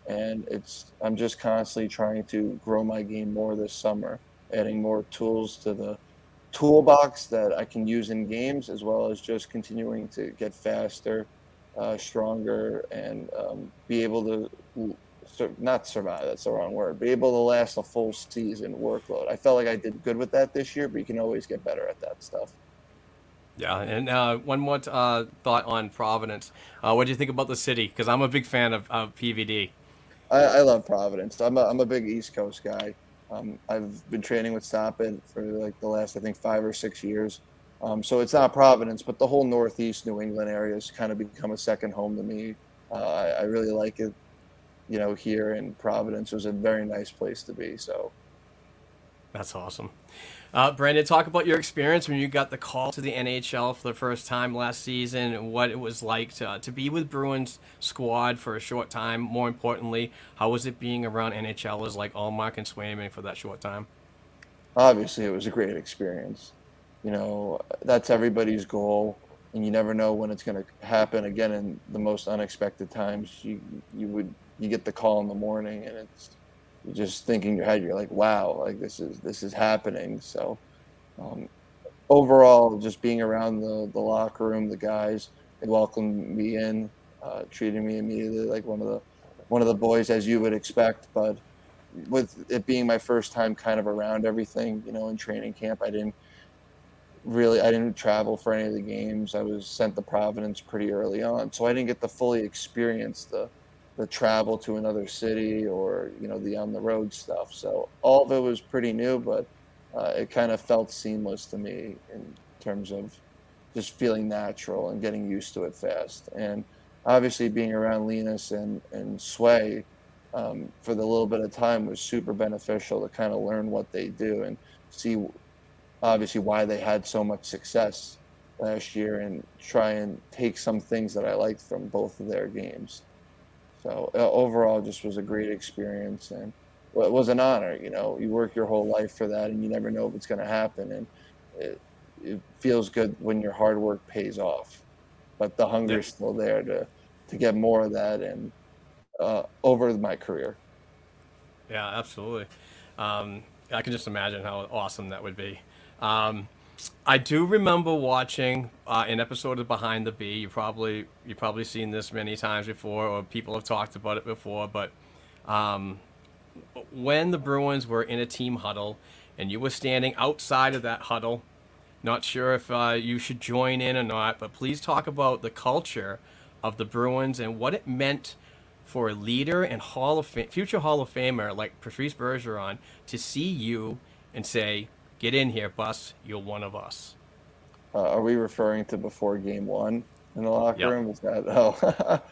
And it's I'm just constantly trying to grow my game more this summer, adding more tools to the toolbox that I can use in games, as well as just continuing to get faster, uh, stronger, and um, be able to not survive. That's the wrong word. Be able to last a full season workload. I felt like I did good with that this year, but you can always get better at that stuff. Yeah, and uh, one more uh, thought on Providence. Uh, what do you think about the city? Because I'm a big fan of, of PVD. I, I, love Providence. I'm a, I'm a big East Coast guy. Um, I've been training with Stop It for like the last, I think, five or six years. Um, so it's not Providence, but the whole Northeast New England area has kind of become a second home to me. Uh, I, I really like it. You know, here in Providence was a very nice place to be. So that's awesome. Uh, Brandon, talk about your experience when you got the call to the NHL for the first time last season and what it was like to, to be with Bruins squad for a short time. More importantly, how was it being around NHLers like Ullmark and Swayman for that short time? Obviously, it was a great experience. You know, that's everybody's goal, and you never know when it's going to happen again in the most unexpected times. You you would you get the call in the morning, and it's just thinking in your head, you're like, wow, like this is this is happening. So um, overall, just being around the the locker room, the guys, they welcomed me in, uh, treating me immediately like one of the one of the boys as you would expect. But with it being my first time kind of around everything, you know, in training camp, I didn't really I didn't travel for any of the games. I was sent to Providence pretty early on, so I didn't get to fully experience the the travel to another city or you know the on the road stuff. So all of it was pretty new, but uh, it kind of felt seamless to me in terms of just feeling natural and getting used to it fast. And obviously being around Linus and and Sway um, for the little bit of time was super beneficial to kind of learn what they do and see obviously why they had so much success last year and try and take some things that I liked from both of their games. So uh, overall, just was a great experience, and well, it was an honor. You know, you work your whole life for that, and you never know if it's going to happen, and it, it, feels good when your hard work pays off. But the hunger is still there to to get more of that, and uh, over my career. Yeah, absolutely. Um, I can just imagine how awesome that would be. Um, I do remember watching uh, an episode of Behind the B. You probably you probably seen this many times before, or people have talked about it before. But um, when the Bruins were in a team huddle, and you were standing outside of that huddle, not sure if uh, you should join in or not, but please talk about the culture of the Bruins and what it meant for a leader and Hall of future Hall of Famer like Patrice Bergeron to see you and say, Get in here, Bus. You're one of us. Uh, are we referring to before game one in the locker yep. room? Is that oh,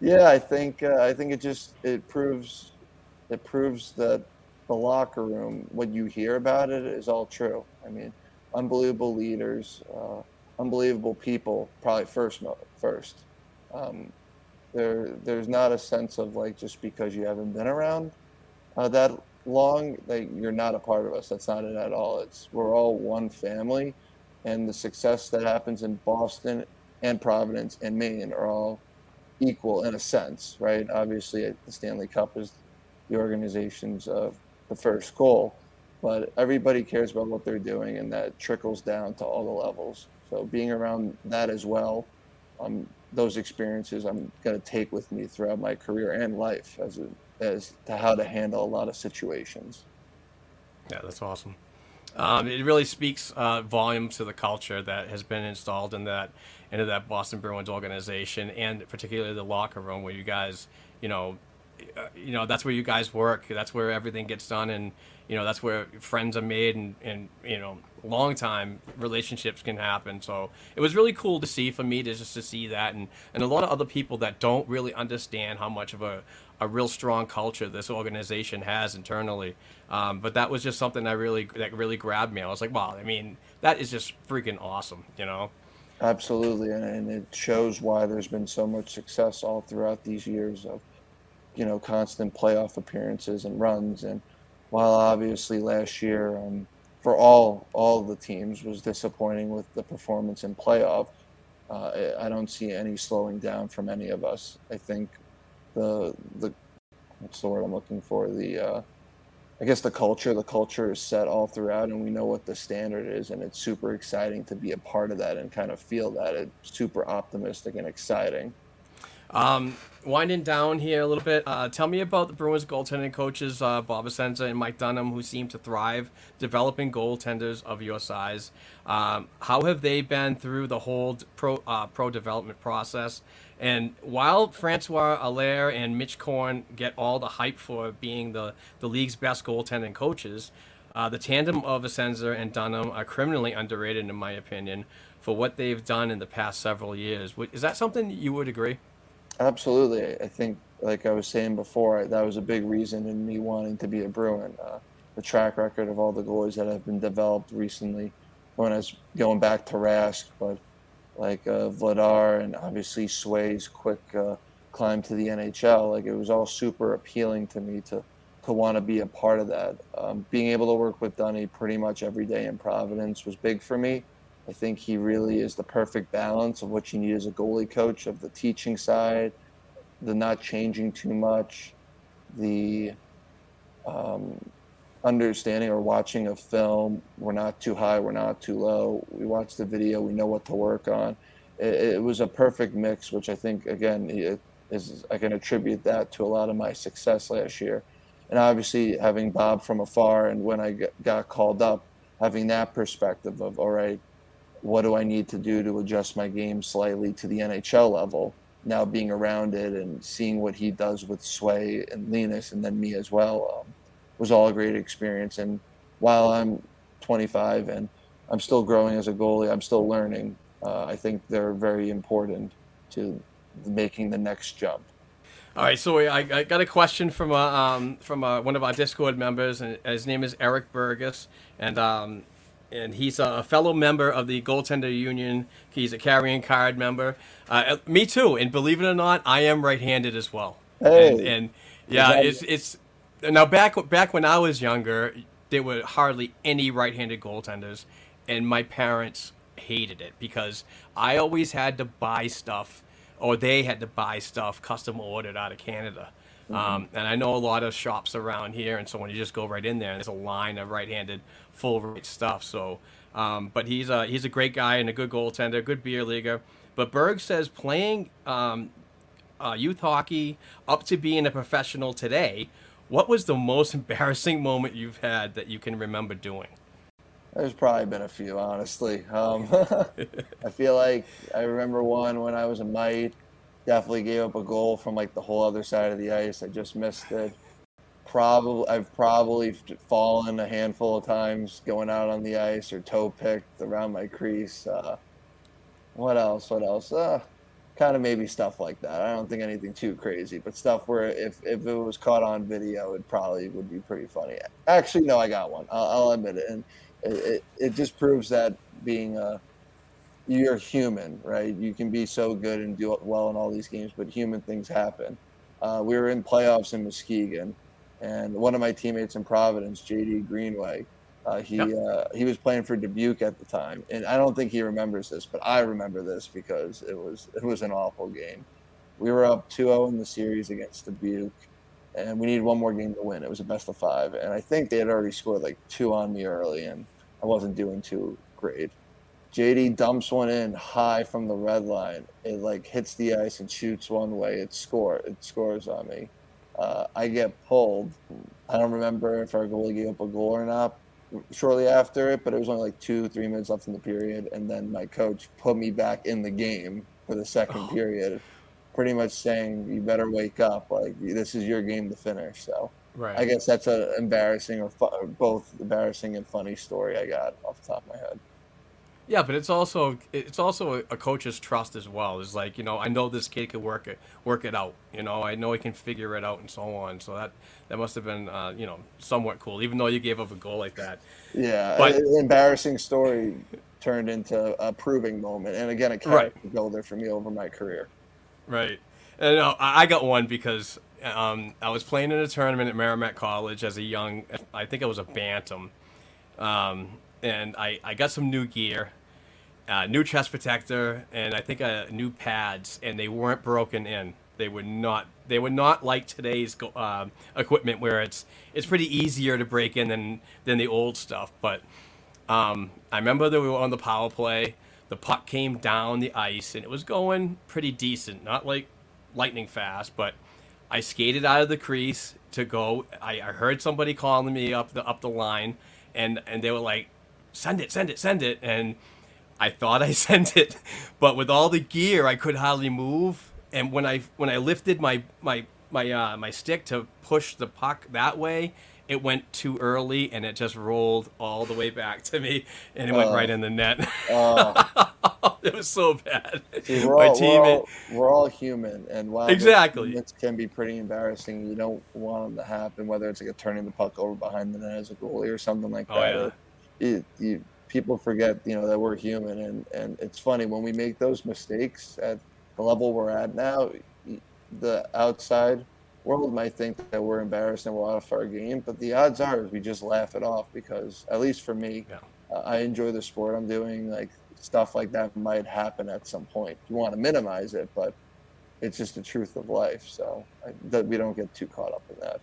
yeah? I think uh, I think it just it proves it proves that the locker room, what you hear about it, is all true. I mean, unbelievable leaders, uh, unbelievable people. Probably first first. Um, there, there's not a sense of like just because you haven't been around uh, that long that you're not a part of us. That's not it at all. It's we're all one family, and the success that happens in Boston and Providence and Maine are all equal in a sense, right? Obviously, the Stanley Cup is the organization's uh, the first goal, but everybody cares about what they're doing, and that trickles down to all the levels. So being around that as well, um, those experiences I'm going to take with me throughout my career and life as a as to how to handle a lot of situations. Yeah, that's awesome. Um, it really speaks uh, volumes to the culture that has been installed in that into that Boston Bruins organization, and particularly the locker room where you guys, you know, uh, you know that's where you guys work. That's where everything gets done, and you know that's where friends are made, and and you know long time relationships can happen. So it was really cool to see for me to just to see that, and and a lot of other people that don't really understand how much of a a real strong culture this organization has internally. Um, but that was just something that really that really grabbed me. I was like, wow, I mean, that is just freaking awesome, you know. Absolutely, and, and it shows why there's been so much success all throughout these years of, you know, constant playoff appearances and runs. And while obviously last year, um, for all all the teams, was disappointing with the performance in playoff, uh, I don't see any slowing down from any of us. I think the the what's the word I'm looking for the uh, I guess the culture the culture is set all throughout and we know what the standard is and it's super exciting to be a part of that and kind of feel that it's super optimistic and exciting. Um, winding down here a little bit, uh, tell me about the Bruins goaltending coaches, uh, Bob Essensa and Mike Dunham, who seem to thrive developing goaltenders of your size. Um, how have they been through the whole pro uh, pro development process? And while Francois Allaire and Mitch Korn get all the hype for being the, the league's best goaltending coaches, uh, the tandem of Essensa and Dunham are criminally underrated, in my opinion, for what they've done in the past several years. Is that something you would agree? Absolutely. I think, like I was saying before, that was a big reason in me wanting to be a Bruin. Uh, the track record of all the goalies that have been developed recently. When I was going back to Rask, but like uh, Vladar and obviously Sway's quick uh, climb to the NHL, like it was all super appealing to me to to want to be a part of that. Um, being able to work with Dunny pretty much every day in Providence was big for me. I think he really is the perfect balance of what you need as a goalie coach of the teaching side, the not changing too much, the um, understanding or watching a film. We're not too high, we're not too low. We watch the video, we know what to work on. It, it was a perfect mix, which I think, again, is, I can attribute that to a lot of my success last year. And obviously, having Bob from afar, and when I got called up, having that perspective of, all right, what do I need to do to adjust my game slightly to the NHL level? Now being around it and seeing what he does with Sway and Linus, and then me as well, um, was all a great experience. And while I'm 25 and I'm still growing as a goalie, I'm still learning. Uh, I think they're very important to making the next jump. All right, so I, I got a question from a, um, from a, one of our Discord members, and his name is Eric Burgess, and um, and he's a fellow member of the Goaltender Union. He's a carrying card member. Uh, me too, and believe it or not, I am right-handed as well. Hey, and, and yeah, it's it's now back back when I was younger, there were hardly any right-handed goaltenders, and my parents hated it because I always had to buy stuff, or they had to buy stuff custom ordered out of Canada. Mm-hmm. Um, and I know a lot of shops around here, and so when you just go right in there, there's a line of right-handed full rate stuff. So, um, but he's a he's a great guy and a good goaltender, good beer leaguer. But Burgess playing um, uh, youth hockey up to being a professional today what was the most embarrassing moment you've had that you can remember doing? There's probably been a few, honestly. Um, I feel like I remember one when I was a mite. Definitely gave up a goal from like the whole other side of the ice. I just missed it. Probably, I've probably fallen a handful of times going out on the ice or toe picked around my crease. Uh, what else? What else? Uh, kind of maybe stuff like that. I don't think anything too crazy, but stuff where if, if it was caught on video, it probably would be pretty funny. Actually, no, I got one. I'll, I'll admit it, and it, it, it just proves that being a you're human, right? You can be so good and do well in all these games, but human things happen. Uh, we were in playoffs in Muskegon, and one of my teammates in Providence, JD Greenway, uh, he yep. uh, he was playing for Dubuque at the time, and I don't think he remembers this, but I remember this because it was it was an awful game. We were up 2-0 in the series against Dubuque, and we needed one more game to win. It was a best of five, and I think they had already scored like two on me early, and I wasn't doing too great. JD dumps one in high from the red line. It like hits the ice and shoots one way. It score. It scores on me. Uh, I get pulled. I don't remember if our goalie gave up a goal or not, shortly after it, but it was only like two, three minutes left in the period, and then my coach put me back in the game for the second oh. period, pretty much saying you better wake up, like this is your game to finish. So right. I guess that's an embarrassing or fu- both embarrassing and funny story I got off the top of my head. Yeah, but it's also it's also a coach's trust as well. It's like you know I know this kid can work it work it out. You know I know he can figure it out and so on. So that that must have been uh, you know somewhat cool, even though you gave up a goal like that. Yeah, but, an embarrassing story turned into a proving moment, and again, a character right. builder for me over my career. Right, and uh, I got one because um, I was playing in a tournament at Merrimack College as a young, I think I was a bantam. Um, and I, I got some new gear uh, new chest protector, and I think uh, new pads, and they weren't broken in. They were not. They were not like today's uh, equipment, where it's it's pretty easier to break in than than the old stuff. But um, I remember that we were on the power play. The puck came down the ice, and it was going pretty decent. Not like lightning fast, but I skated out of the crease to go. I, I heard somebody calling me up the up the line, and and they were like, "Send it, send it, send it," and I thought I sent it, but with all the gear, I could hardly move. And when I when I lifted my my my uh, my stick to push the puck that way, it went too early and it just rolled all the way back to me, and it went uh, right in the net. uh, it was so bad. See, we're, all, we're, all, we're all human, and while exactly it can be pretty embarrassing, you don't want them to happen. Whether it's like a turning the puck over behind the net as a goalie or something like oh, that. Yeah. It, you, people forget, you know, that we're human, and and it's funny when we make those mistakes at the level we're at now. The outside world might think that we're embarrassed and we're out of our game, but the odds are we just laugh it off because, at least for me, yeah. uh, I enjoy the sport I'm doing. Like stuff like that might happen at some point. You want to minimize it, but it's just the truth of life. So I, that we don't get too caught up in that.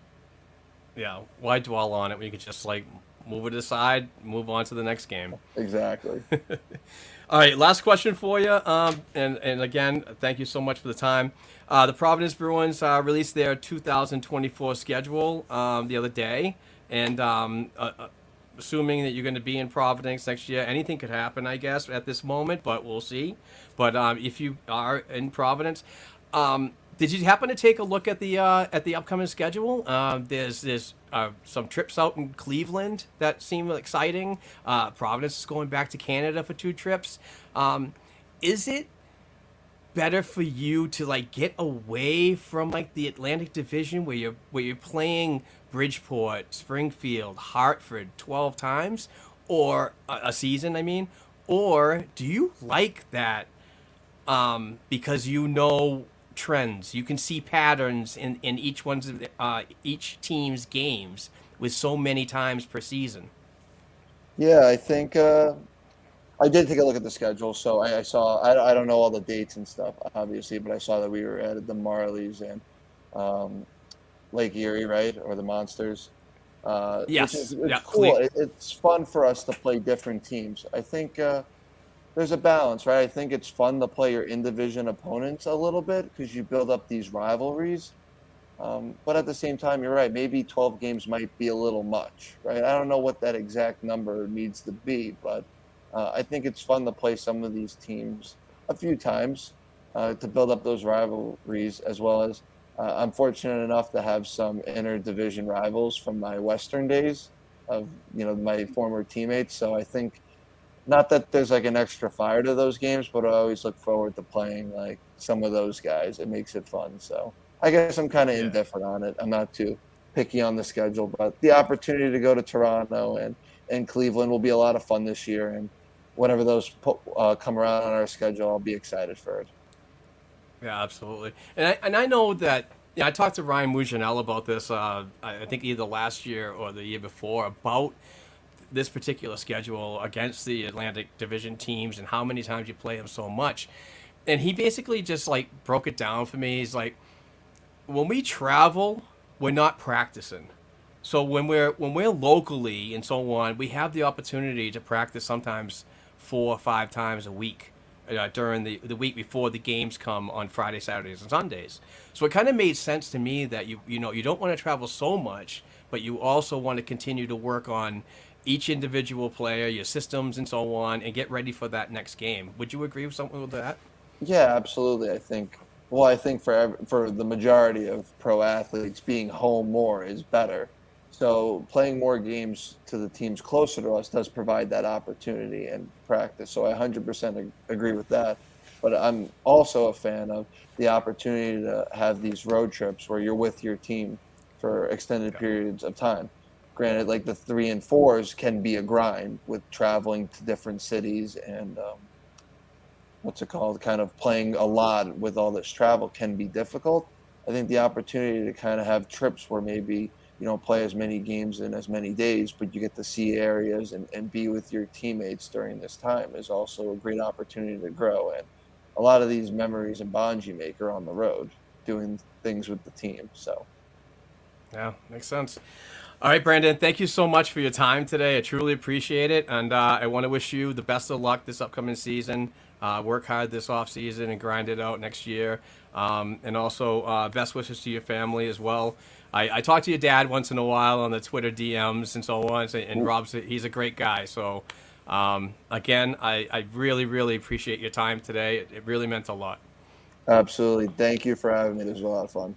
Yeah, why dwell on it when you could just like move it aside, move on to the next game. Exactly. All right, last question for you. Um, and and again, thank you so much for the time. Uh, the Providence Bruins uh, released their 2024 schedule um, the other day, and um, uh, uh, assuming that you're going to be in Providence next year, anything could happen, I guess, at this moment, but we'll see. But um, if you are in Providence, um, did you happen to take a look at the uh, at the upcoming schedule? Uh, there's there's uh, some trips out in Cleveland that seem exciting. Uh, Providence is going back to Canada for two trips. Um, is it better for you to like get away from like the Atlantic Division where you're where you're playing Bridgeport, Springfield, Hartford twelve times, or a, a season? I mean, or do you like that? Um, because you know trends. You can see patterns in, in each one's uh, each team's games with so many times per season. Yeah, I think uh, I did take a look at the schedule. So I, I saw I, I don't know all the dates and stuff obviously, but I saw that we were at the Marlies and um, Lake Erie, right, or the Monsters. Uh, yes, it's, it's yeah, cool. It, it's fun for us to play different teams. I think. There's a balance, right? I think it's fun to play your in division opponents a little bit because you build up these rivalries. Um, but at the same time, you're right. Maybe 12 games might be a little much, right? I don't know what that exact number needs to be, but uh, I think it's fun to play some of these teams a few times uh, to build up those rivalries, as well as uh, I'm fortunate enough to have some inter-division rivals from my Western days of you know my former teammates. So I think not that there's like an extra fire to those games, but I always look forward to playing like some of those guys. It makes it fun. So I guess I'm kind of yeah. indifferent on it. I'm not too picky on the schedule, but the opportunity to go to Toronto and, and Cleveland will be a lot of fun this year. And whenever those uh, come around on our schedule, I'll be excited for it. Yeah, absolutely. And I, and I know that yeah, I talked to Ryan Mougenel about this. Uh, I think either last year or the year before about this particular schedule against the Atlantic Division teams and how many times you play them so much. And he basically just like broke it down for me. He's like, when we travel, we're not practicing. So when we're when we're locally and so on, we have the opportunity to practice sometimes four or five times a week uh, during the the week before the games come on Friday, Saturdays, and Sundays. So it kind of made sense to me that you you know you don't want to travel so much, but you also want to continue to work on each individual player, your systems, and so on, and get ready for that next game. Would you agree with something with that? Yeah, absolutely. I think. Well, I think for for the majority of pro athletes, being home more is better. So playing more games to the teams closer to us does provide that opportunity and practice. So I 100% agree with that. But I'm also a fan of the opportunity to have these road trips where you're with your team for extended periods of time granted like the three and fours can be a grind with traveling to different cities and um, what's it called? Kind of playing a lot with all this travel can be difficult. I think the opportunity to kind of have trips where maybe you don't play as many games in as many days but you get to see areas and, and be with your teammates during this time is also a great opportunity to grow. And a lot of these memories and bonds you make are on the road doing things with the team so. Yeah makes sense all right, Brandon, thank you so much for your time today. I truly appreciate it. And uh, I want to wish you the best of luck this upcoming season. Uh, work hard this off season and grind it out next year. Um, and also, uh, best wishes to your family as well. I, I, talk to your dad once in a while on the Twitter DMs and so on. And Rob's he's a great guy. So, um, again, I, I, really, really appreciate your time today. It, it really meant a lot. Absolutely. Thank you for having me. This was a lot of fun.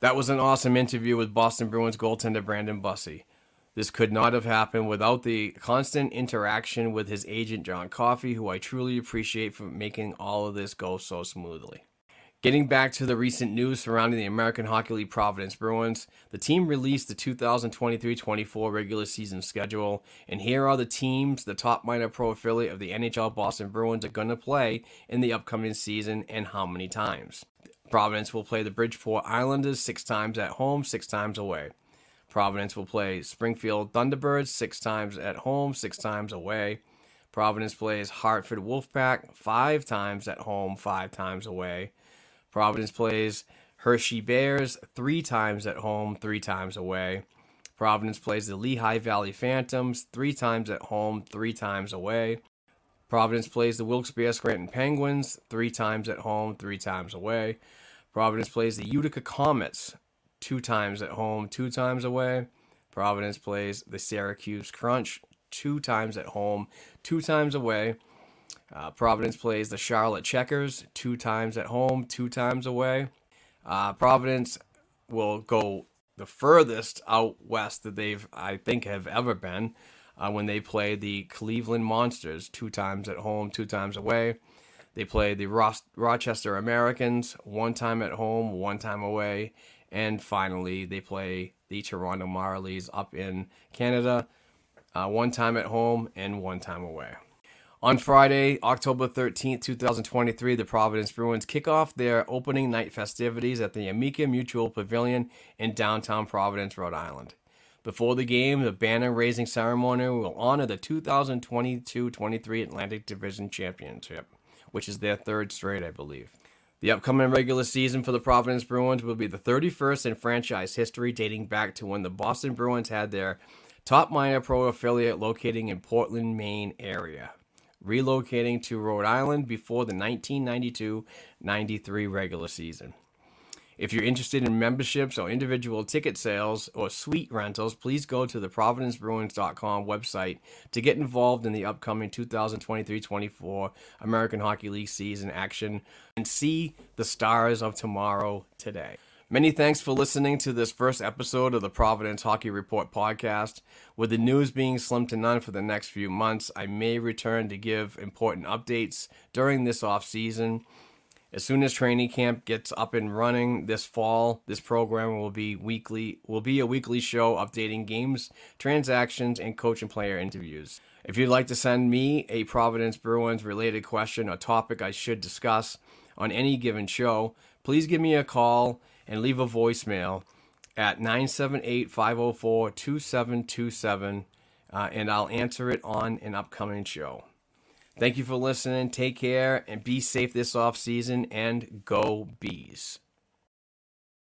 That was an awesome interview with Boston Bruins goaltender Brandon Bussi. This could not have happened without the constant interaction with his agent, John Coffey, who I truly appreciate for making all of this go so smoothly. Getting back to the recent news surrounding the American Hockey League Providence Bruins, the team released the 2023 24 regular season schedule, and here are the teams the top minor pro affiliate of the NHL Boston Bruins are going to play in the upcoming season and how many times. Providence will play the Bridgeport Islanders six times at home, six times away. Providence will play Springfield Thunderbirds six times at home, six times away. Providence plays Hartford Wolfpack five times at home, five times away. Providence plays Hershey Bears three times at home, three times away. Providence plays the Lehigh Valley Phantoms three times at home, three times away. Providence plays the Wilkes-Barre Scranton Penguins three times at home, three times away. Providence plays the Utica Comets two times at home, two times away. Providence plays the Syracuse Crunch two times at home, two times away. Uh, Providence plays the Charlotte Checkers two times at home, two times away. Uh, Providence will go the furthest out west that they've, I think, have ever been uh, when they play the Cleveland Monsters two times at home, two times away. They play the Ross- Rochester Americans one time at home, one time away. And finally, they play the Toronto Marlies up in Canada, uh, one time at home and one time away. On Friday, October 13th, 2023, the Providence Bruins kick off their opening night festivities at the Amica Mutual Pavilion in downtown Providence, Rhode Island. Before the game, the banner raising ceremony will honor the 2022 23 Atlantic Division Championship, which is their third straight, I believe. The upcoming regular season for the Providence Bruins will be the 31st in franchise history, dating back to when the Boston Bruins had their top minor pro affiliate locating in Portland, Maine area, relocating to Rhode Island before the 1992 93 regular season. If you're interested in memberships or individual ticket sales or suite rentals, please go to the providencebruins.com website to get involved in the upcoming 2023-24 American Hockey League season action and see the stars of tomorrow today. Many thanks for listening to this first episode of the Providence Hockey Report podcast. With the news being slim to none for the next few months, I may return to give important updates during this off season. As soon as training camp gets up and running this fall, this program will be weekly will be a weekly show updating games, transactions, and coach and player interviews. If you'd like to send me a Providence Bruins related question or topic I should discuss on any given show, please give me a call and leave a voicemail at 978 504 2727, uh, and I'll answer it on an upcoming show. Thank you for listening. Take care and be safe this off season and go bees.